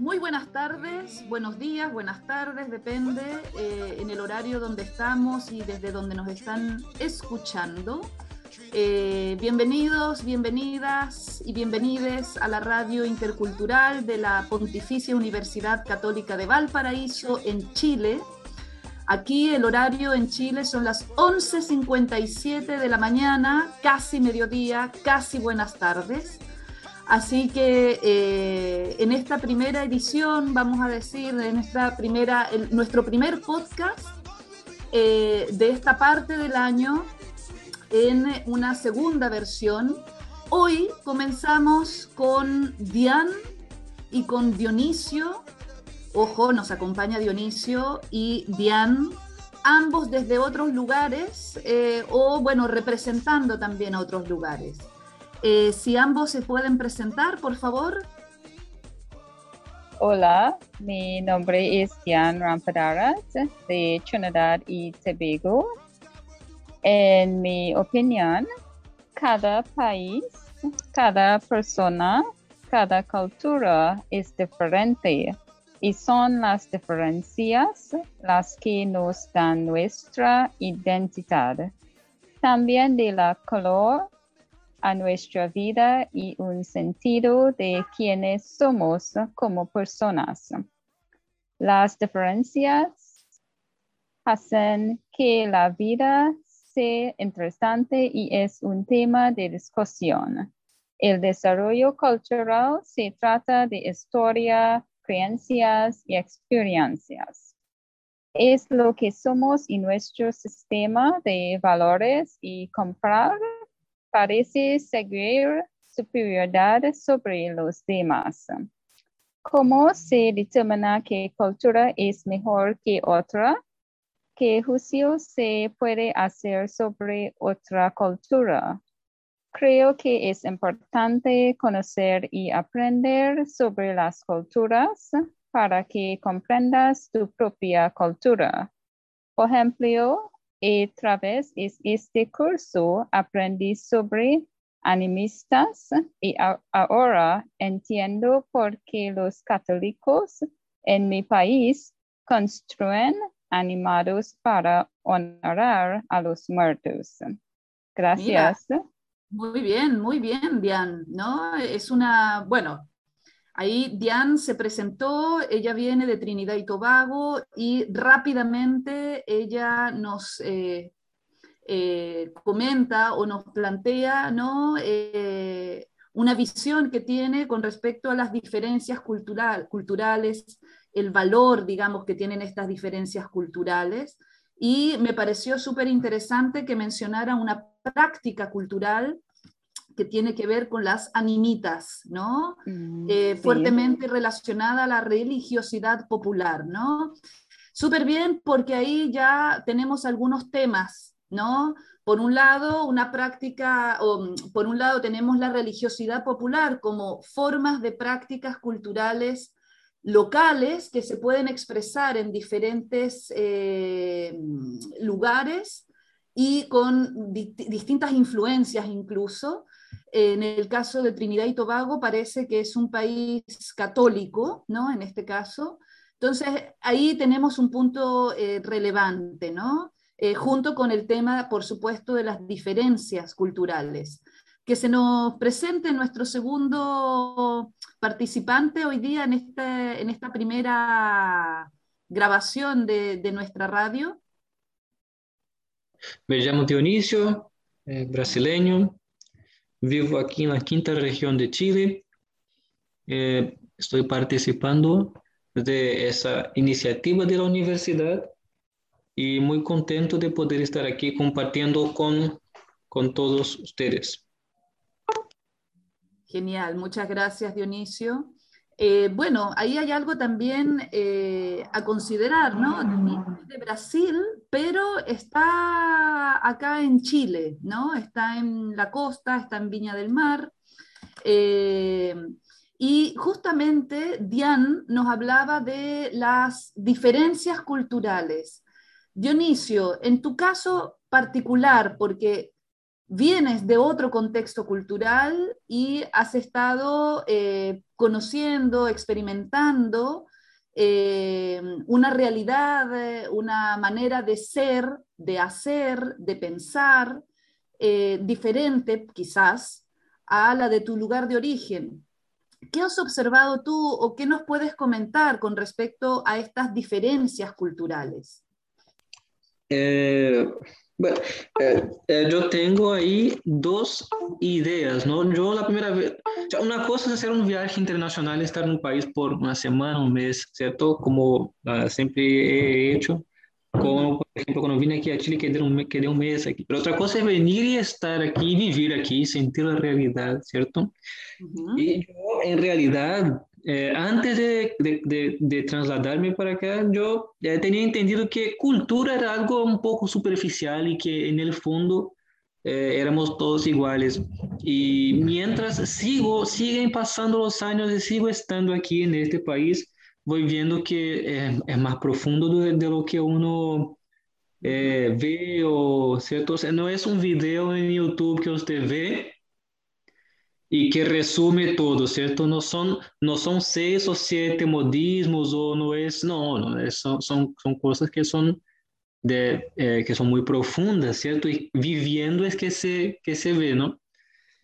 Muy buenas tardes, buenos días, buenas tardes, depende eh, en el horario donde estamos y desde donde nos están escuchando. Eh, bienvenidos, bienvenidas y bienvenides a la radio intercultural de la Pontificia Universidad Católica de Valparaíso en Chile. Aquí el horario en Chile son las 11.57 de la mañana, casi mediodía, casi buenas tardes. Así que eh, en esta primera edición, vamos a decir, en esta primera, nuestro primer podcast eh, de esta parte del año, en una segunda versión. Hoy comenzamos con Diane y con Dionisio. Ojo, nos acompaña Dionisio y Diane, ambos desde otros lugares eh, o, bueno, representando también a otros lugares. Eh, si ambos se pueden presentar, por favor. Hola, mi nombre es Jan Rampadarat de Trinidad y Tobago. En mi opinión, cada país, cada persona, cada cultura es diferente y son las diferencias las que nos dan nuestra identidad. También de la color a nuestra vida y un sentido de quiénes somos como personas. Las diferencias hacen que la vida sea interesante y es un tema de discusión. El desarrollo cultural se trata de historia, creencias y experiencias. Es lo que somos y nuestro sistema de valores y comprar parece seguir superioridad sobre los demás. ¿Cómo se determina qué cultura es mejor que otra? ¿Qué juicio se puede hacer sobre otra cultura? Creo que es importante conocer y aprender sobre las culturas para que comprendas tu propia cultura. Por ejemplo, a través de este curso aprendí sobre animistas y ahora entiendo por qué los católicos en mi país construyen animados para honrar a los muertos. Gracias. Muy bien, muy bien, Diane, ¿no? Es una, bueno, Ahí Diane se presentó, ella viene de Trinidad y Tobago y rápidamente ella nos eh, eh, comenta o nos plantea ¿no? Eh, una visión que tiene con respecto a las diferencias culturales, el valor, digamos, que tienen estas diferencias culturales. Y me pareció súper interesante que mencionara una práctica cultural que tiene que ver con las animitas, ¿no? Mm, eh, fuertemente relacionada a la religiosidad popular, ¿no? Súper bien porque ahí ya tenemos algunos temas, ¿no? Por un lado, una práctica, o, mm, por un lado tenemos la religiosidad popular como formas de prácticas culturales locales que se pueden expresar en diferentes eh, lugares y con distintas influencias incluso, en el caso de Trinidad y Tobago parece que es un país católico, ¿no? En este caso. Entonces, ahí tenemos un punto eh, relevante, ¿no? Eh, junto con el tema, por supuesto, de las diferencias culturales. Que se nos presente nuestro segundo participante hoy día en, este, en esta primera grabación de, de nuestra radio. Me llamo Dionisio, eh, brasileño, Vivo aquí en la quinta región de Chile. Eh, estoy participando de esa iniciativa de la universidad y muy contento de poder estar aquí compartiendo con, con todos ustedes. Genial, muchas gracias Dionisio. Eh, bueno, ahí hay algo también eh, a considerar, ¿no? De Brasil, pero está acá en Chile, ¿no? Está en la costa, está en Viña del Mar. Eh, y justamente Diane nos hablaba de las diferencias culturales. Dionisio, en tu caso particular, porque vienes de otro contexto cultural y has estado eh, conociendo, experimentando eh, una realidad, una manera de ser, de hacer, de pensar, eh, diferente quizás a la de tu lugar de origen. ¿Qué has observado tú o qué nos puedes comentar con respecto a estas diferencias culturales? Bueno, eh, eh, yo tengo ahí dos ideas, ¿no? Yo la primera vez, una cosa es hacer un viaje internacional, estar en un país por una semana, un mes, ¿cierto? Como uh, siempre he hecho. Como, por ejemplo, cuando vine aquí a Chile, quedé un, quedé un mes aquí. Pero otra cosa es venir y estar aquí, vivir aquí, sentir la realidad, ¿cierto? Uh -huh. Y yo, en realidad, eh, antes de, de, de, trasladarme para acá, yo tenía entendido que cultura era algo un poco superficial y que en el fondo eh, éramos todos iguales. Y mientras sigo, siguen pasando los años y sigo estando aquí en este país, voy viendo que es, es más profundo de, de, lo que uno eh, ve, o, ¿cierto? O sea, no es un video en YouTube que usted ve y que resume todo, ¿cierto? No son, no son seis o siete modismos o no es, no, no es, son, son, son, cosas que son, de, eh, que son muy profundas, ¿cierto? Y viviendo es que se, que se ve, ¿no?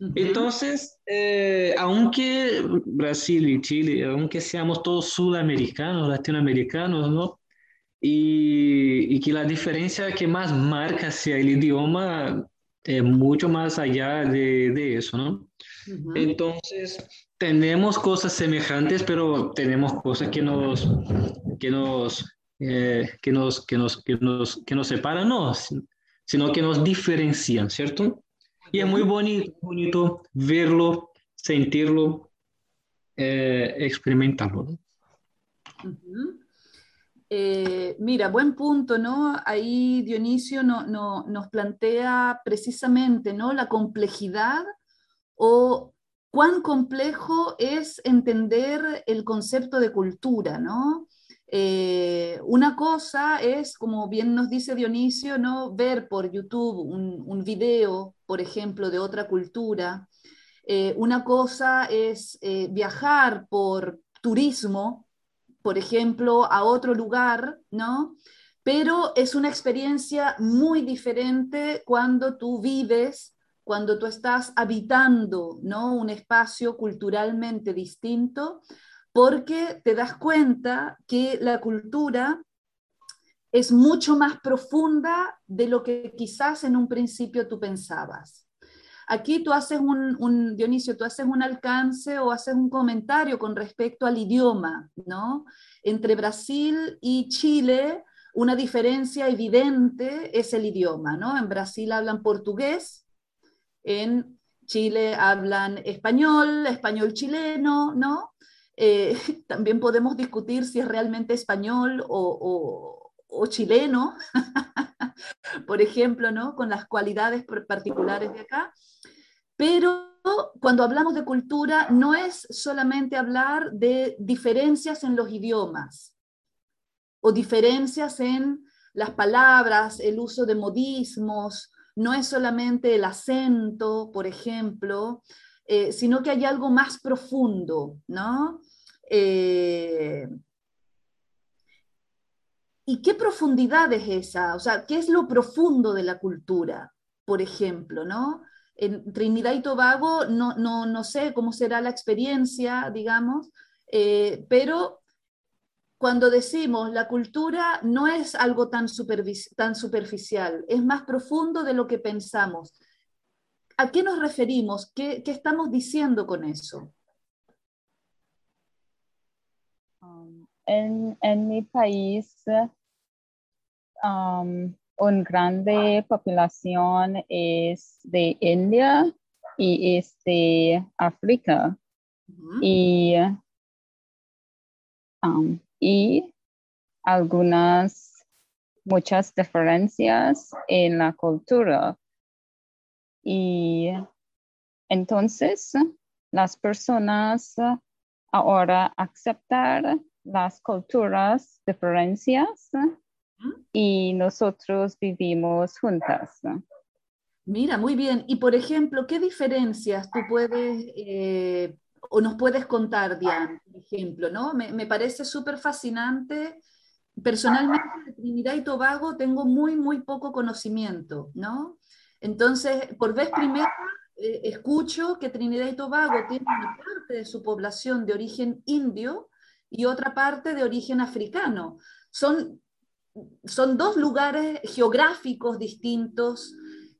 Uh -huh. Entonces, eh, aunque Brasil y Chile, aunque seamos todos sudamericanos, latinoamericanos, ¿no? Y, y, que la diferencia que más marca sea el idioma es mucho más allá de, de eso, ¿no? Uh -huh. Entonces, tenemos cosas semejantes, pero tenemos cosas que nos, que nos, eh, que nos, que nos, que nos, que nos separan, no, sino que nos diferencian, ¿cierto? Y es muy bonito, bonito verlo, sentirlo, eh, experimentarlo. ¿no? Uh -huh. Eh, mira, buen punto, ¿no? Ahí Dionisio no, no, nos plantea precisamente, ¿no? La complejidad o cuán complejo es entender el concepto de cultura, ¿no? Eh, una cosa es, como bien nos dice Dionisio, ¿no? ver por YouTube un, video, por ejemplo, de otra cultura. Eh, una cosa es eh, viajar por turismo, por ejemplo, a otro lugar, ¿no? Pero es una experiencia muy diferente cuando tú vives, cuando tú estás habitando, ¿no? Un espacio culturalmente distinto, porque te das cuenta que la cultura es mucho más profunda de lo que quizás en un principio tú pensabas. Aquí tú haces un, Dionisio, tú haces un alcance o haces un comentario con respecto al idioma, ¿no? Entre Brasil y Chile, una diferencia evidente es el idioma, ¿no? En Brasil hablan portugués, en Chile hablan español, español chileno, ¿no? Eh, también podemos discutir si es realmente español o, o, o chileno, por ejemplo, ¿no? Con las cualidades particulares de acá. Pero cuando hablamos de cultura no es solamente hablar de diferencias en los idiomas o diferencias en las palabras, el uso de modismos, no es solamente el acento, por ejemplo, eh, sino que hay algo más profundo, ¿no? Eh, ¿Y qué profundidad es esa? O sea, ¿qué es lo profundo de la cultura, por ejemplo, ¿no? En Trinidad y Tobago no, no, no sé cómo será la experiencia, digamos, eh, pero cuando decimos la cultura no es algo tan, tan superficial, es más profundo de lo que pensamos. ¿A qué nos referimos? ¿Qué, qué estamos diciendo con eso? Um, en, en, mi país, um, una grande población es de India y es de África. Uh -huh. y, um, y algunas, muchas diferencias en la cultura. Y entonces las personas ahora aceptar las culturas, diferencias y nosotros vivimos juntas. Mira, muy bien. Y por ejemplo, ¿qué diferencias tú puedes eh, o nos puedes contar, Diane, por ejemplo? ¿no? Me, me parece súper fascinante. Personalmente, de Trinidad y Tobago tengo muy, muy poco conocimiento, ¿no? Entonces, por vez primera, eh, escucho que Trinidad y Tobago tiene una parte de su población de origen indio y otra parte de origen africano. Son, son dos lugares geográficos distintos,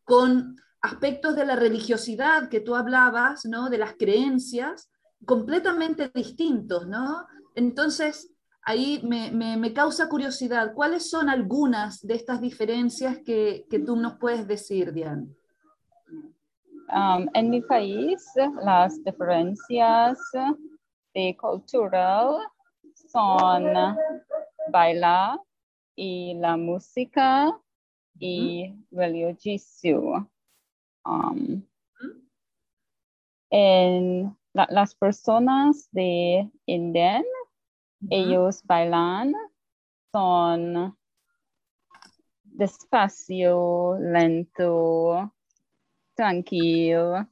con aspectos de la religiosidad que tú hablabas, ¿no? de las creencias, completamente distintos. ¿no? Entonces, ahí me, me, me, causa curiosidad, ¿cuáles son algunas de estas diferencias que, que tú nos puedes decir, Diane? Um, en mi país, las diferencias de cultural son bailar y la música y religioso. Um, en la, las personas de Inden, ellos bailan, son despacio, lento, tranquilo.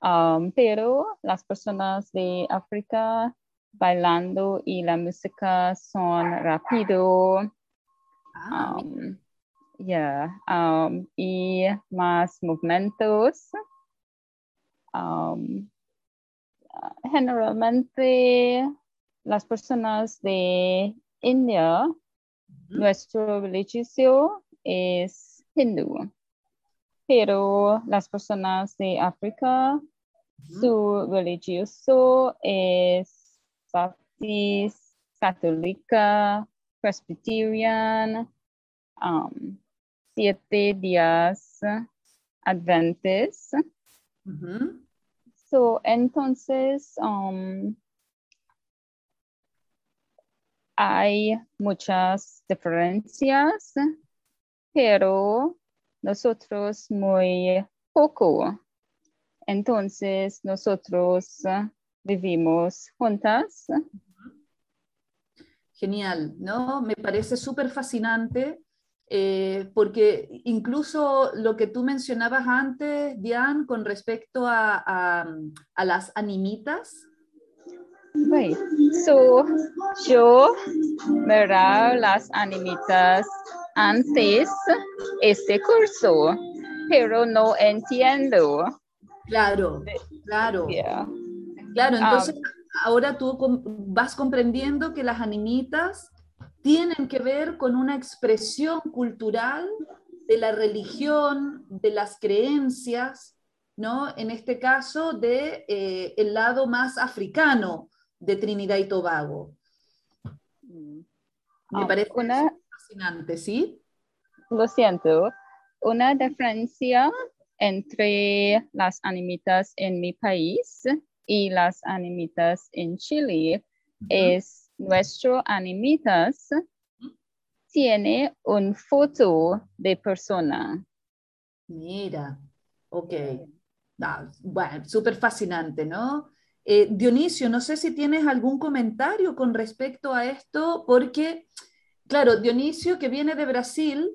um, pero las personas de África bailando y la música son rápido. Ah, Um, yeah, um, y más movimientos. Um, generalmente las personas de India, nuestro religioso es hindú, pero las personas de África, su religioso es baptista, católica, presbyterian, um, siete días adventes. ujú. So, entonces, um, hay muchas diferencias, pero nosotros muy poco. Entonces, nosotros uh, vivimos juntas. Genial, ¿no? Me parece súper fascinante eh, porque incluso lo que tú mencionabas antes, Diane, con respecto a, a- a las animitas, Right. So, yo miraba las animitas antes este curso, pero no entiendo. claro, claro, Yeah. claro, Ah. entonces ahora tú vas comprendiendo que las animitas tienen que ver con una expresión cultural de la religión, de las creencias, ¿no? En este caso, de eh, el lado más africano de Trinidad y Tobago. Me Ah, parece una, fascinante, ¿sí? lo siento, una diferencia entre las animitas en mi país y las animitas en Chile es nuestro animitas tiene un foto de persona. Mira, ok. Ah, bueno, súper fascinante, ¿no? Eh, Dionisio, no sé si tienes algún comentario con respecto a esto, porque, claro, Dionisio, que viene de Brasil,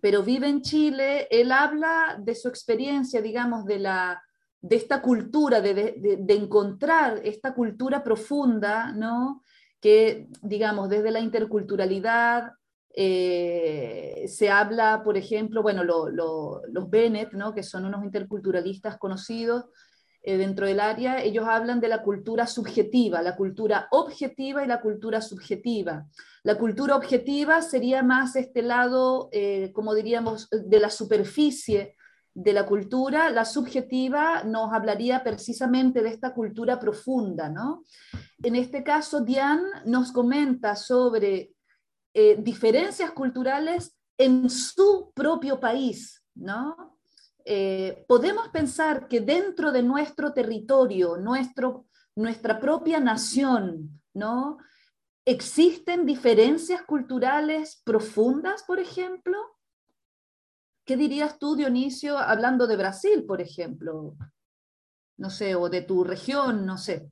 pero vive en Chile, él habla de su experiencia, digamos, de, la, de esta cultura, de, de- de encontrar esta cultura profunda, ¿no? Que, digamos, desde la interculturalidad, eh, se habla, por ejemplo, bueno, lo- lo- los Bennett, ¿no? que son unos interculturalistas conocidos eh, dentro del área, ellos hablan de la cultura subjetiva, la cultura objetiva y la cultura subjetiva. La cultura objetiva sería más este lado, eh, como diríamos, de la superficie de la cultura, la subjetiva nos hablaría precisamente de esta cultura profunda, ¿no? En este caso, Diane nos comenta sobre eh, diferencias culturales en su propio país, ¿no? Eh, podemos pensar que dentro de nuestro territorio, nuestro, nuestra propia nación, ¿no? ¿Existen diferencias culturales profundas, por ejemplo? ¿Qué dirías tú, Dionisio, hablando de Brasil, por ejemplo? No sé, o de tu región, no sé.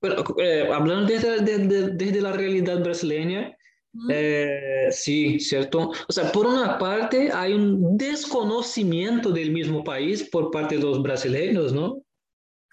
Bueno, eh, hablando desde, desde, desde la realidad brasileña, Eh, sí, cierto. O sea, por una parte hay un desconocimiento del mismo país por parte de los brasileños, ¿no?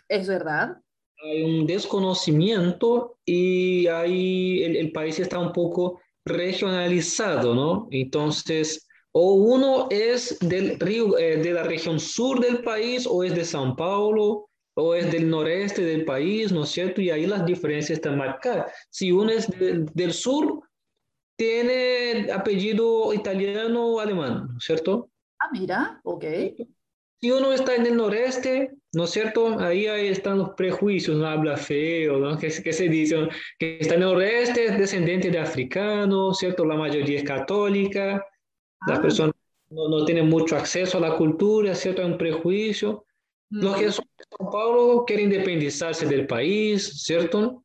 Es verdad. Hay un desconocimiento y ahí el, el país está un poco regionalizado, ¿no? Entonces, o uno es del río, eh, de la región sur del país, o es de São Paulo, o es del noreste del país, ¿no es cierto? Y ahí las diferencias están marcadas. Si uno es del sur, tiene apellido italiano o alemán, ¿no es cierto? Ah, mira, ok. Si uno está en el noreste, ¿no es cierto? Ahí, ahí están los prejuicios, no habla feo, ¿no? Que, que se dice que está en el noreste, es descendiente de africano, ¿cierto? La mayoría es católica, las ah. personas no, no, tienen mucho acceso a la cultura, ¿cierto? Hay un prejuicio. Los que son de São Paulo quieren independizarse del país, ¿cierto?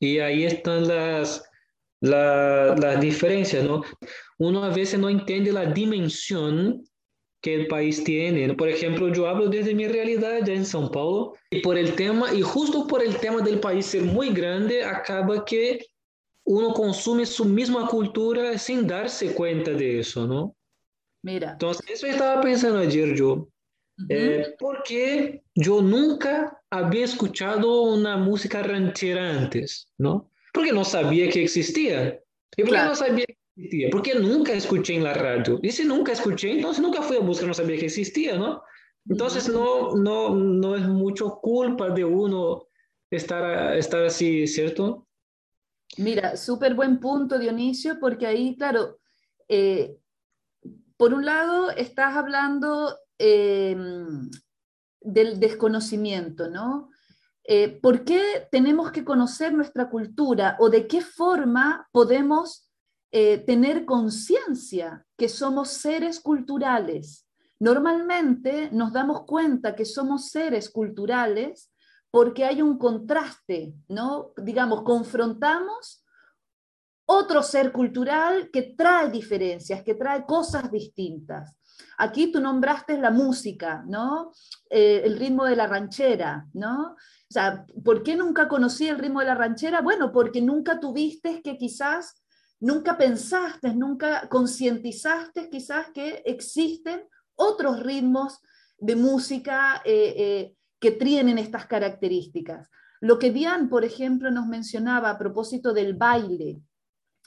Y ahí están las, las diferencias, ¿no? Uno a veces no entiende la dimensión que el país tiene. Por ejemplo, yo hablo desde mi realidad ya en São Paulo y por el tema, y justo por el tema del país ser muy grande, acaba que uno consume su misma cultura sin darse cuenta de eso, ¿no? Mira. Entonces, eso estaba pensando ayer yo. Eh, porque yo nunca había escuchado una música ranchera antes, ¿no? Porque no sabía que existía. ¿Y por qué no sabía que existía? Porque nunca escuché en la radio. Y si nunca escuché, entonces nunca fui a buscar, no sabía que existía, ¿no? Entonces no, no, no es mucho culpa de uno estar, estar así, ¿cierto? Mira, súper buen punto, Dionisio, porque ahí, claro, eh, por un lado estás hablando em, del desconocimiento, ¿no? Eh, ¿Por qué tenemos que conocer nuestra cultura o de qué forma podemos eh, tener conciencia que somos seres culturales? Normalmente nos damos cuenta que somos seres culturales porque hay un contraste, ¿no? Digamos, confrontamos otro ser cultural que trae diferencias, que trae cosas distintas. Aquí tú nombraste la música, ¿no? Eh, el ritmo de la ranchera, ¿no? O sea, ¿por qué nunca conocí el ritmo de la ranchera? Bueno, porque nunca tuviste que quizás, nunca pensaste, nunca concientizaste quizás que existen otros ritmos de música eh, eh, que tienen estas características. Lo que Diane, por ejemplo, nos mencionaba a propósito del baile,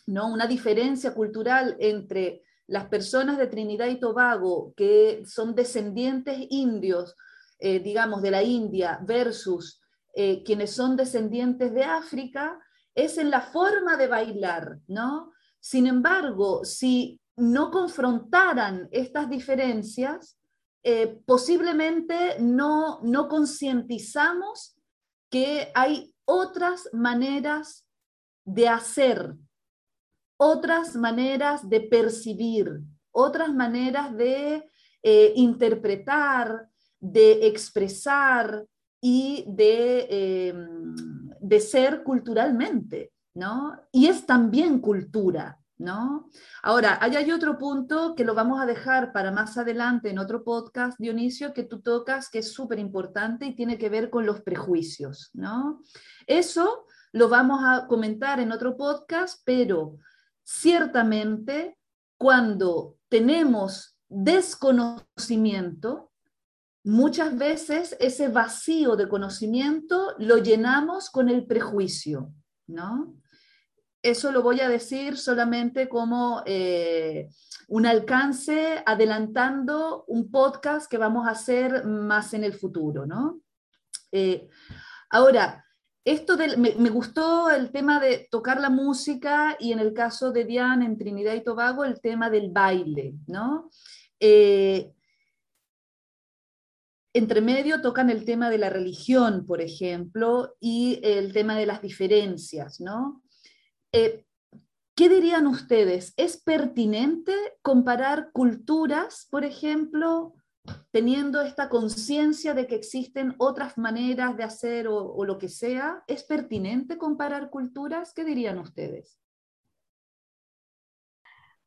¿no? una diferencia cultural entre las personas de Trinidad y Tobago que son descendientes indios, eh, digamos, de la India, versus eh, quienes son descendientes de África, es en la forma de bailar, ¿no? Sin embargo, si no confrontaran estas diferencias, eh, posiblemente no, no concientizamos que hay otras maneras de hacer, otras maneras de percibir, otras maneras de eh, interpretar, de expresar y de, em, de ser culturalmente, ¿no? Y es también cultura, ¿no? Ahora, hay otro punto que lo vamos a dejar para más adelante en otro podcast, Dionisio, que tú tocas, que es súper importante y tiene que ver con los prejuicios, ¿no? Eso lo vamos a comentar en otro podcast, pero ciertamente cuando tenemos desconocimiento, muchas veces ese vacío de conocimiento lo llenamos con el prejuicio, ¿no? Eso lo voy a decir solamente como eh, un alcance adelantando un podcast que vamos a hacer más en el futuro, ¿no? Eh, ahora, esto me, gustó el tema de tocar la música y en el caso de Diane en Trinidad y Tobago el tema del baile, ¿no? Eh, entre medio tocan el tema de la religión, por ejemplo, y el tema de las diferencias, ¿no? Eh, ¿Qué dirían ustedes? ¿Es pertinente comparar culturas, por ejemplo, teniendo esta conciencia de que existen otras maneras de hacer o, lo que sea? ¿Es pertinente comparar culturas? ¿Qué dirían ustedes?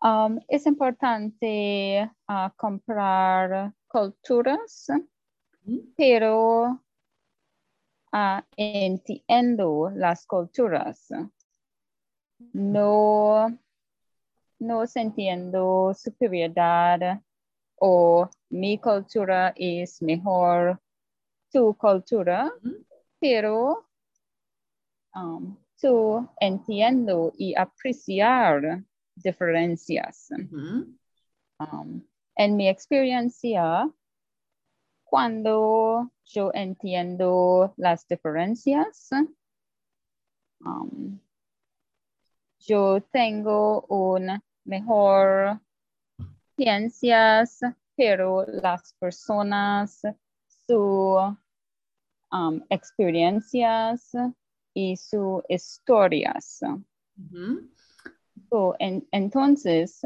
Um, es importante uh, comparar culturas, pero uh, entiendo las culturas no no sintiendo superioridad o mi cultura es mejor tu cultura, pero um, tú entiendo y apreciar diferencias. Um, en mi experiencia, cuando yo entiendo las diferencias, um, yo tengo un mejor ciencias, pero las personas, sus experiencias y sus historias. Ujú. So, en- entonces,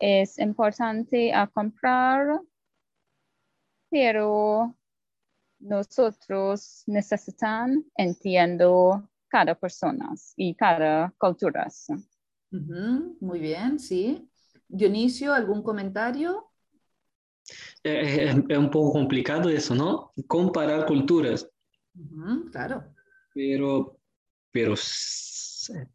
es importante a comprar, pero nosotros necesitan entiendo cada persona y cada cultura. Ujú, Muy bien, sí. Dionisio, ¿algún comentario? É, é- é um pouco complicado isso, não? Comparar culturas, Claro. pero, pero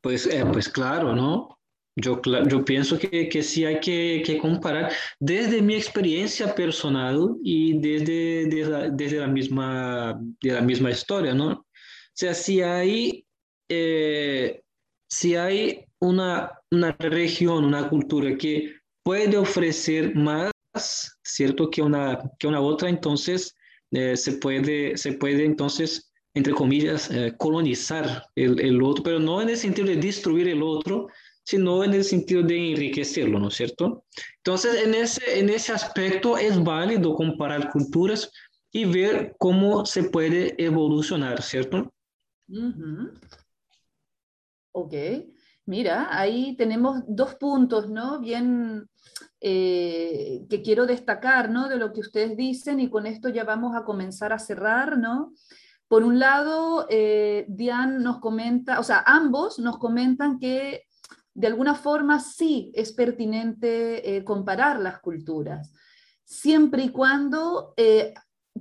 pues, eh, pues claro, ¿no? Yo, yo pienso que, que sí hay que, que comparar desde mi experiencia personal y desde, desde, la, desde la misma, de la misma historia, ¿no? O sea, si hay, eh, si hay una, una región, una cultura que puede ofrecer más, ¿cierto? Que una, que una otra, entonces eh, se puede, se puede entonces, entre comillas, eh, colonizar el, el otro, pero no en el sentido de destruir el otro, sino en el sentido de enriquecerlo, ¿no es cierto? Entonces, en ese, en ese aspecto es válido comparar culturas y ver cómo se puede evolucionar, ¿cierto? Ujú. Ok, mira, ahí tenemos dos puntos, ¿no? Bien, eh, que quiero destacar, ¿no? De lo que ustedes dicen y con esto ya vamos a comenzar a cerrar, ¿no? Por un lado, eh, Diane nos comenta, o sea, ambos nos comentan que de alguna forma sí es pertinente eh, comparar las culturas, siempre y cuando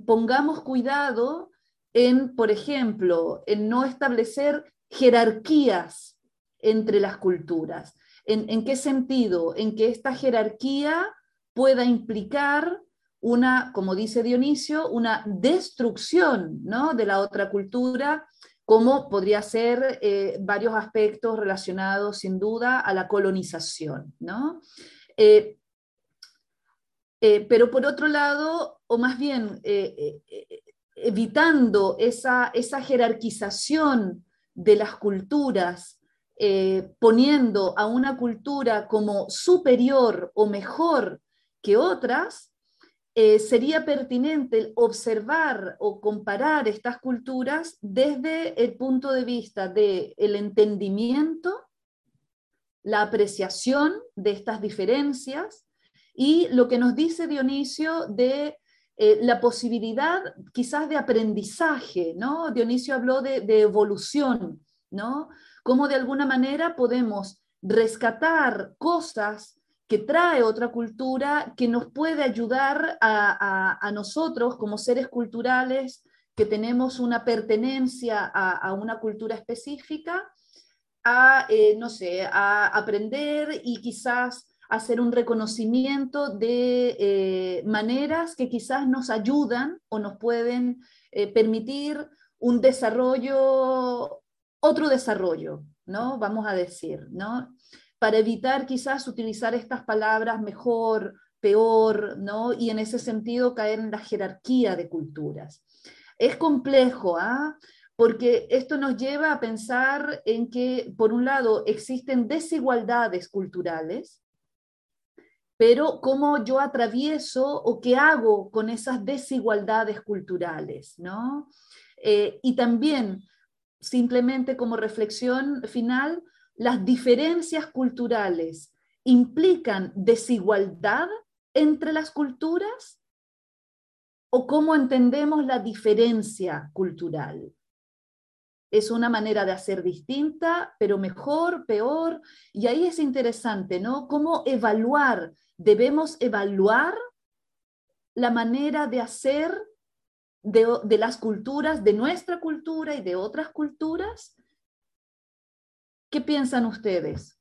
pongamos cuidado en, por ejemplo, en no establecer jerarquías entre las culturas. ¿En, qué sentido? En que esta jerarquía pueda implicar una, como dice Dionisio, una destrucción ¿no? de la otra cultura, como podría ser eh, varios aspectos relacionados sin duda a la colonización. ¿no? Eh, eh, pero por otro lado, o más bien evitando esa, esa jerarquización de las culturas, eh, poniendo a una cultura como superior o mejor que otras, eh, sería pertinente observar o comparar estas culturas desde el punto de vista del el entendimiento, la apreciación de estas diferencias y lo que nos dice Dionisio de eh, la posibilidad quizás de aprendizaje, ¿no? Dionisio habló de, evolución, ¿no? Cómo de alguna manera podemos rescatar cosas que trae otra cultura que nos puede ayudar a, nosotros como seres culturales que tenemos una pertenencia a, a una cultura específica, a, eh, no sé, a aprender y quizás hacer un reconocimiento de eh, maneras que quizás nos ayudan o nos pueden eh, permitir un desarrollo, otro desarrollo, ¿no? Vamos a decir, ¿no? Para evitar quizás utilizar estas palabras mejor, peor, ¿no? Y en ese sentido caer en la jerarquía de culturas. Es complejo, ¿ah? Porque esto nos lleva a pensar en que, por un lado, existen desigualdades culturales, pero cómo yo atravieso o qué hago con esas desigualdades culturales, ¿no? Eh, y también, simplemente como reflexión final, las diferencias culturales implican desigualdad entre las culturas o cómo entendemos la diferencia cultural. Es una manera de hacer distinta, pero mejor, peor. Y ahí es interesante, ¿no? Cómo evaluar, debemos evaluar la manera de hacer de, de las culturas, de nuestra cultura y de otras culturas. ¿Qué piensan ustedes?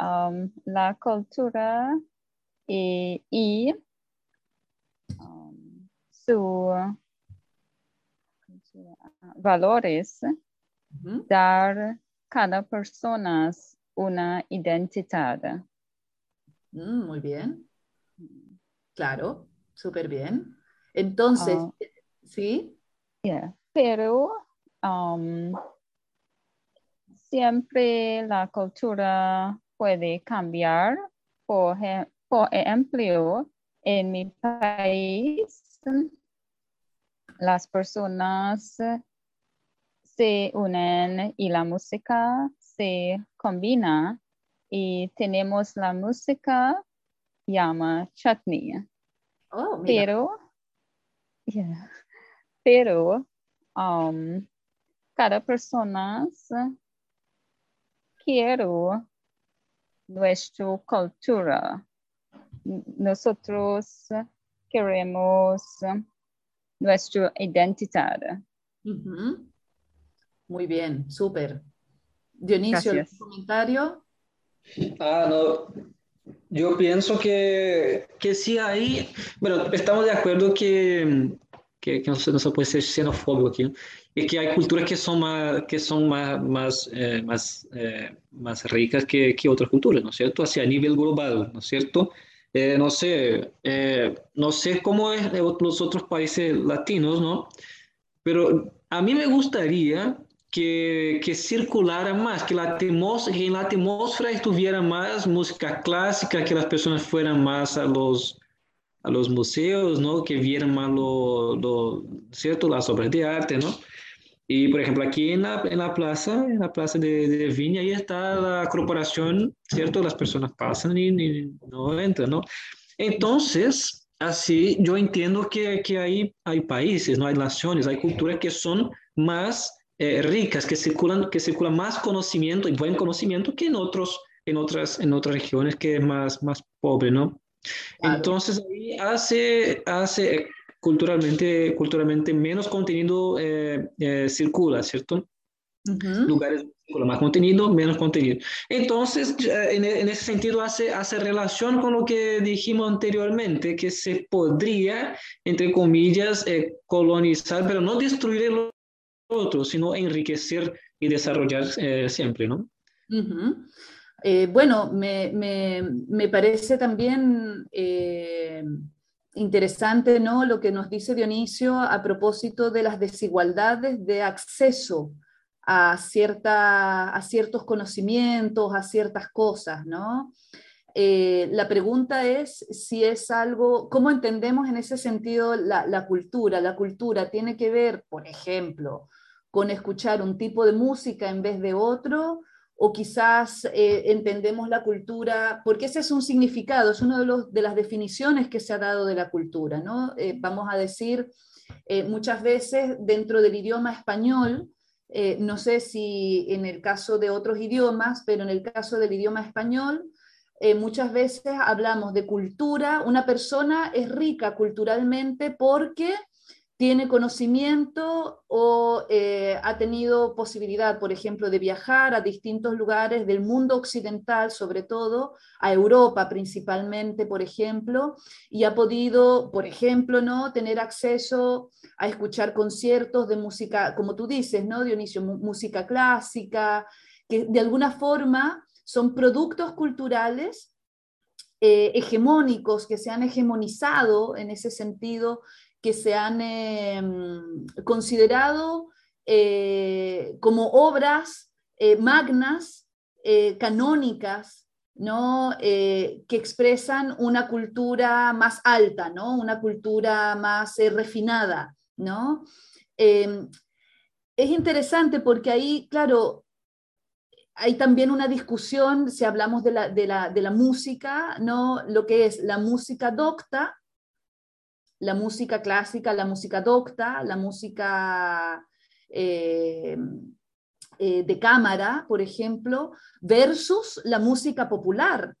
um, la cultura y, um, su valores, dar cada persona una identidad. Mm, muy bien. Claro, súper bien. Entonces, Ah. ¿sí? Yeah, Pero um, siempre la cultura puede cambiar. Por, por ejemplo, en mi país, las personas se unen y la música se combina y tenemos la música llama chutney. Oh, mira. Pero, yeah, pero um, cada persona quiero nuestra cultura. Nosotros queremos nuestra identidad. Muy bien, súper. Dionisio, ¿algún Gracias. comentario? Ah, no. Yo pienso que, que sí hay, bueno, estamos de acuerdo que, que, que no, se, no se puede ser xenofóbico aquí, ¿no? y que hay culturas que son más, que son más, más, eh, más, eh, más ricas que, que otras culturas, ¿no es cierto? Así a nivel global, ¿no es cierto? Eh, no sé, eh, no sé cómo es en los otros países latinos, ¿no? Pero a mí me gustaría que, que circulara más, que, la que en la atmósfera estuviera más música clásica, que las personas fueran más a los, a los museos, ¿no? Que vieran más lo, lo- ¿cierto? Las obras de arte, ¿no? Y por ejemplo, aquí en la, en la plaza, en la plaza de, de Viña, ahí está la corporación, ¿cierto? Las personas pasan y, y no entran, ¿no? Entonces, así yo entiendo que, que hay, hay países, ¿no? Hay naciones, hay culturas que son más eh, ricas, que circulan, que circula más conocimiento y buen conocimiento que en otros, en otras, en otras regiones que es más, más pobre, ¿no? Claro. Entonces ahí hace, hace culturalmente, culturalmente menos contenido eh, eh, circula, ¿cierto? Ujú. lugares con más contenido, menos contenido. Entonces, ya en, en ese sentido hace, hace relación con lo que dijimos anteriormente, que se podría, entre comillas, eh, colonizar, pero no destruir el otro, sino enriquecer y desarrollar eh, siempre, ¿no? Eh, bueno, me, me- me parece también eh, interesante, ¿no? Lo que nos dice Dionisio a propósito de las desigualdades de acceso a, cierta, a ciertos conocimientos, a ciertas cosas, ¿no? La pregunta es si es algo, ¿cómo entendemos en ese sentido la, la cultura? La cultura tiene que ver, por ejemplo, con escuchar un tipo de música en vez de otro, o quizás eh, entendemos la cultura, porque ese es un significado, es una de, las definiciones que se ha dado de la cultura, ¿no? Eh, vamos a decir, eh, muchas veces dentro del idioma español, no sé si en el caso de otros idiomas, pero en el caso del idioma español, muchas veces hablamos de cultura, una persona es rica culturalmente porque tiene conocimiento o eh, ha tenido posibilidad, por ejemplo, de viajar a distintos lugares del mundo occidental, sobre todo, a Europa principalmente, por ejemplo, y ha podido, por ejemplo, ¿no? tener acceso a escuchar conciertos de música, como tú dices, ¿no, Dionisio? Música clásica, que de alguna forma son productos culturales eh, hegemónicos que se han hegemonizado en ese sentido, que se han eh, considerado eh, como obras eh, magnas, eh, canónicas, ¿no? Que expresan una cultura más alta, ¿no? una cultura más refinada. ¿no? Eh, es interesante porque ahí, claro, hay también una discusión, si hablamos de la, de la, de la música, ¿no? lo que es la música docta, la música clásica, la música docta, la música eh, eh, de cámara, por ejemplo, versus la música popular,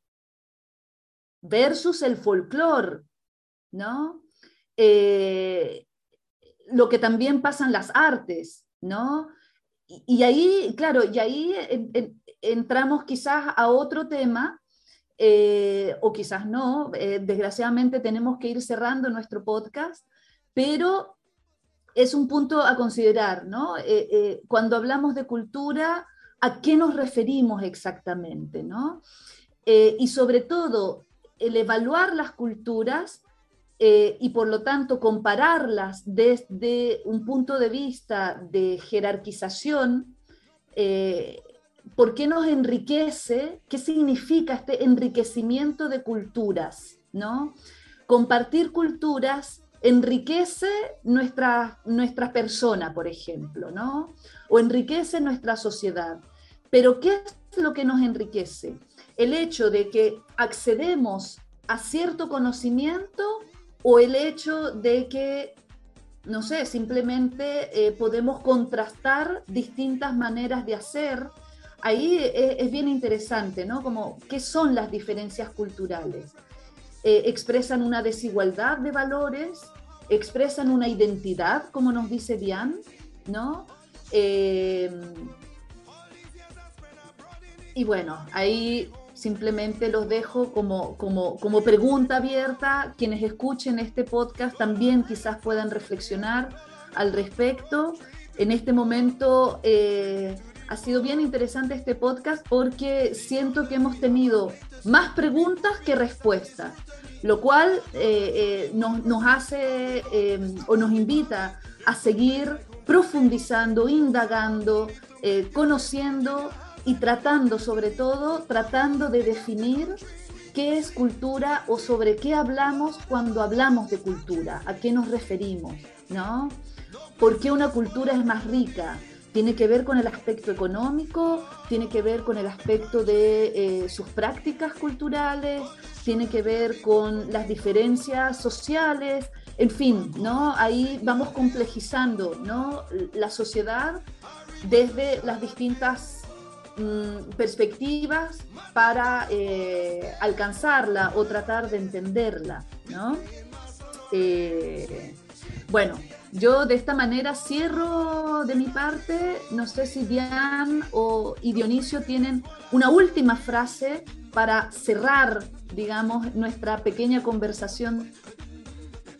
versus el folclore, ¿no? Eh, lo que también pasa en las artes, ¿no? y, ahí, claro, y ahí entramos quizás a otro tema, eh, o quizás no, eh, desgraciadamente tenemos que ir cerrando nuestro podcast, pero es un punto a considerar, ¿no? Eh, cuando hablamos de cultura, ¿a qué nos referimos exactamente, ¿no? y sobre todo, el evaluar las culturas y por lo tanto compararlas desde un punto de vista de jerarquización, ¿Por qué nos enriquece? ¿Qué significa este enriquecimiento de culturas? ¿no? Compartir culturas enriquece nuestra, nuestra persona, por ejemplo, ¿no? o enriquece nuestra sociedad. Pero ¿qué es lo que nos enriquece? El hecho de que accedemos a cierto conocimiento o el hecho de que, no sé, simplemente eh, podemos contrastar distintas maneras de hacer ahí es, bien interesante, ¿no? Como, ¿qué son las diferencias culturales? Eh, expresan una desigualdad de valores, expresan una identidad, como nos dice Diane, ¿no? Eh, y bueno, ahí simplemente los dejo como, como, como, pregunta abierta. Quienes escuchen este podcast también quizás puedan reflexionar al respecto. En este momento eh, ha sido bien interesante este podcast porque siento que hemos tenido más preguntas que respuestas, lo cual eh, eh, nos, hace eh, o nos invita a seguir profundizando, indagando, conociendo y tratando, sobre todo, tratando de definir qué es cultura o sobre qué hablamos cuando hablamos de cultura, a qué nos referimos, ¿no? ¿Por qué una cultura es más rica? Tiene que ver con el aspecto económico, tiene que ver con el aspecto de eh, sus prácticas culturales, tiene que ver con las diferencias sociales, en fin, ¿no? Ahí vamos complejizando, ¿no? La sociedad desde las distintas mm, perspectivas para eh, alcanzarla o tratar de entenderla, ¿no? Eh, bueno, yo de esta manera cierro de mi parte. No sé si Diane o, y Dionisio tienen una última frase para cerrar, digamos, nuestra pequeña conversación.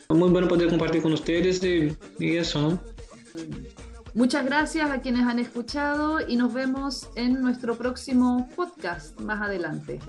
Muy bueno poder compartir con ustedes y, y eso, ¿no? Muchas gracias a quienes han escuchado y nos vemos en nuestro próximo podcast más adelante.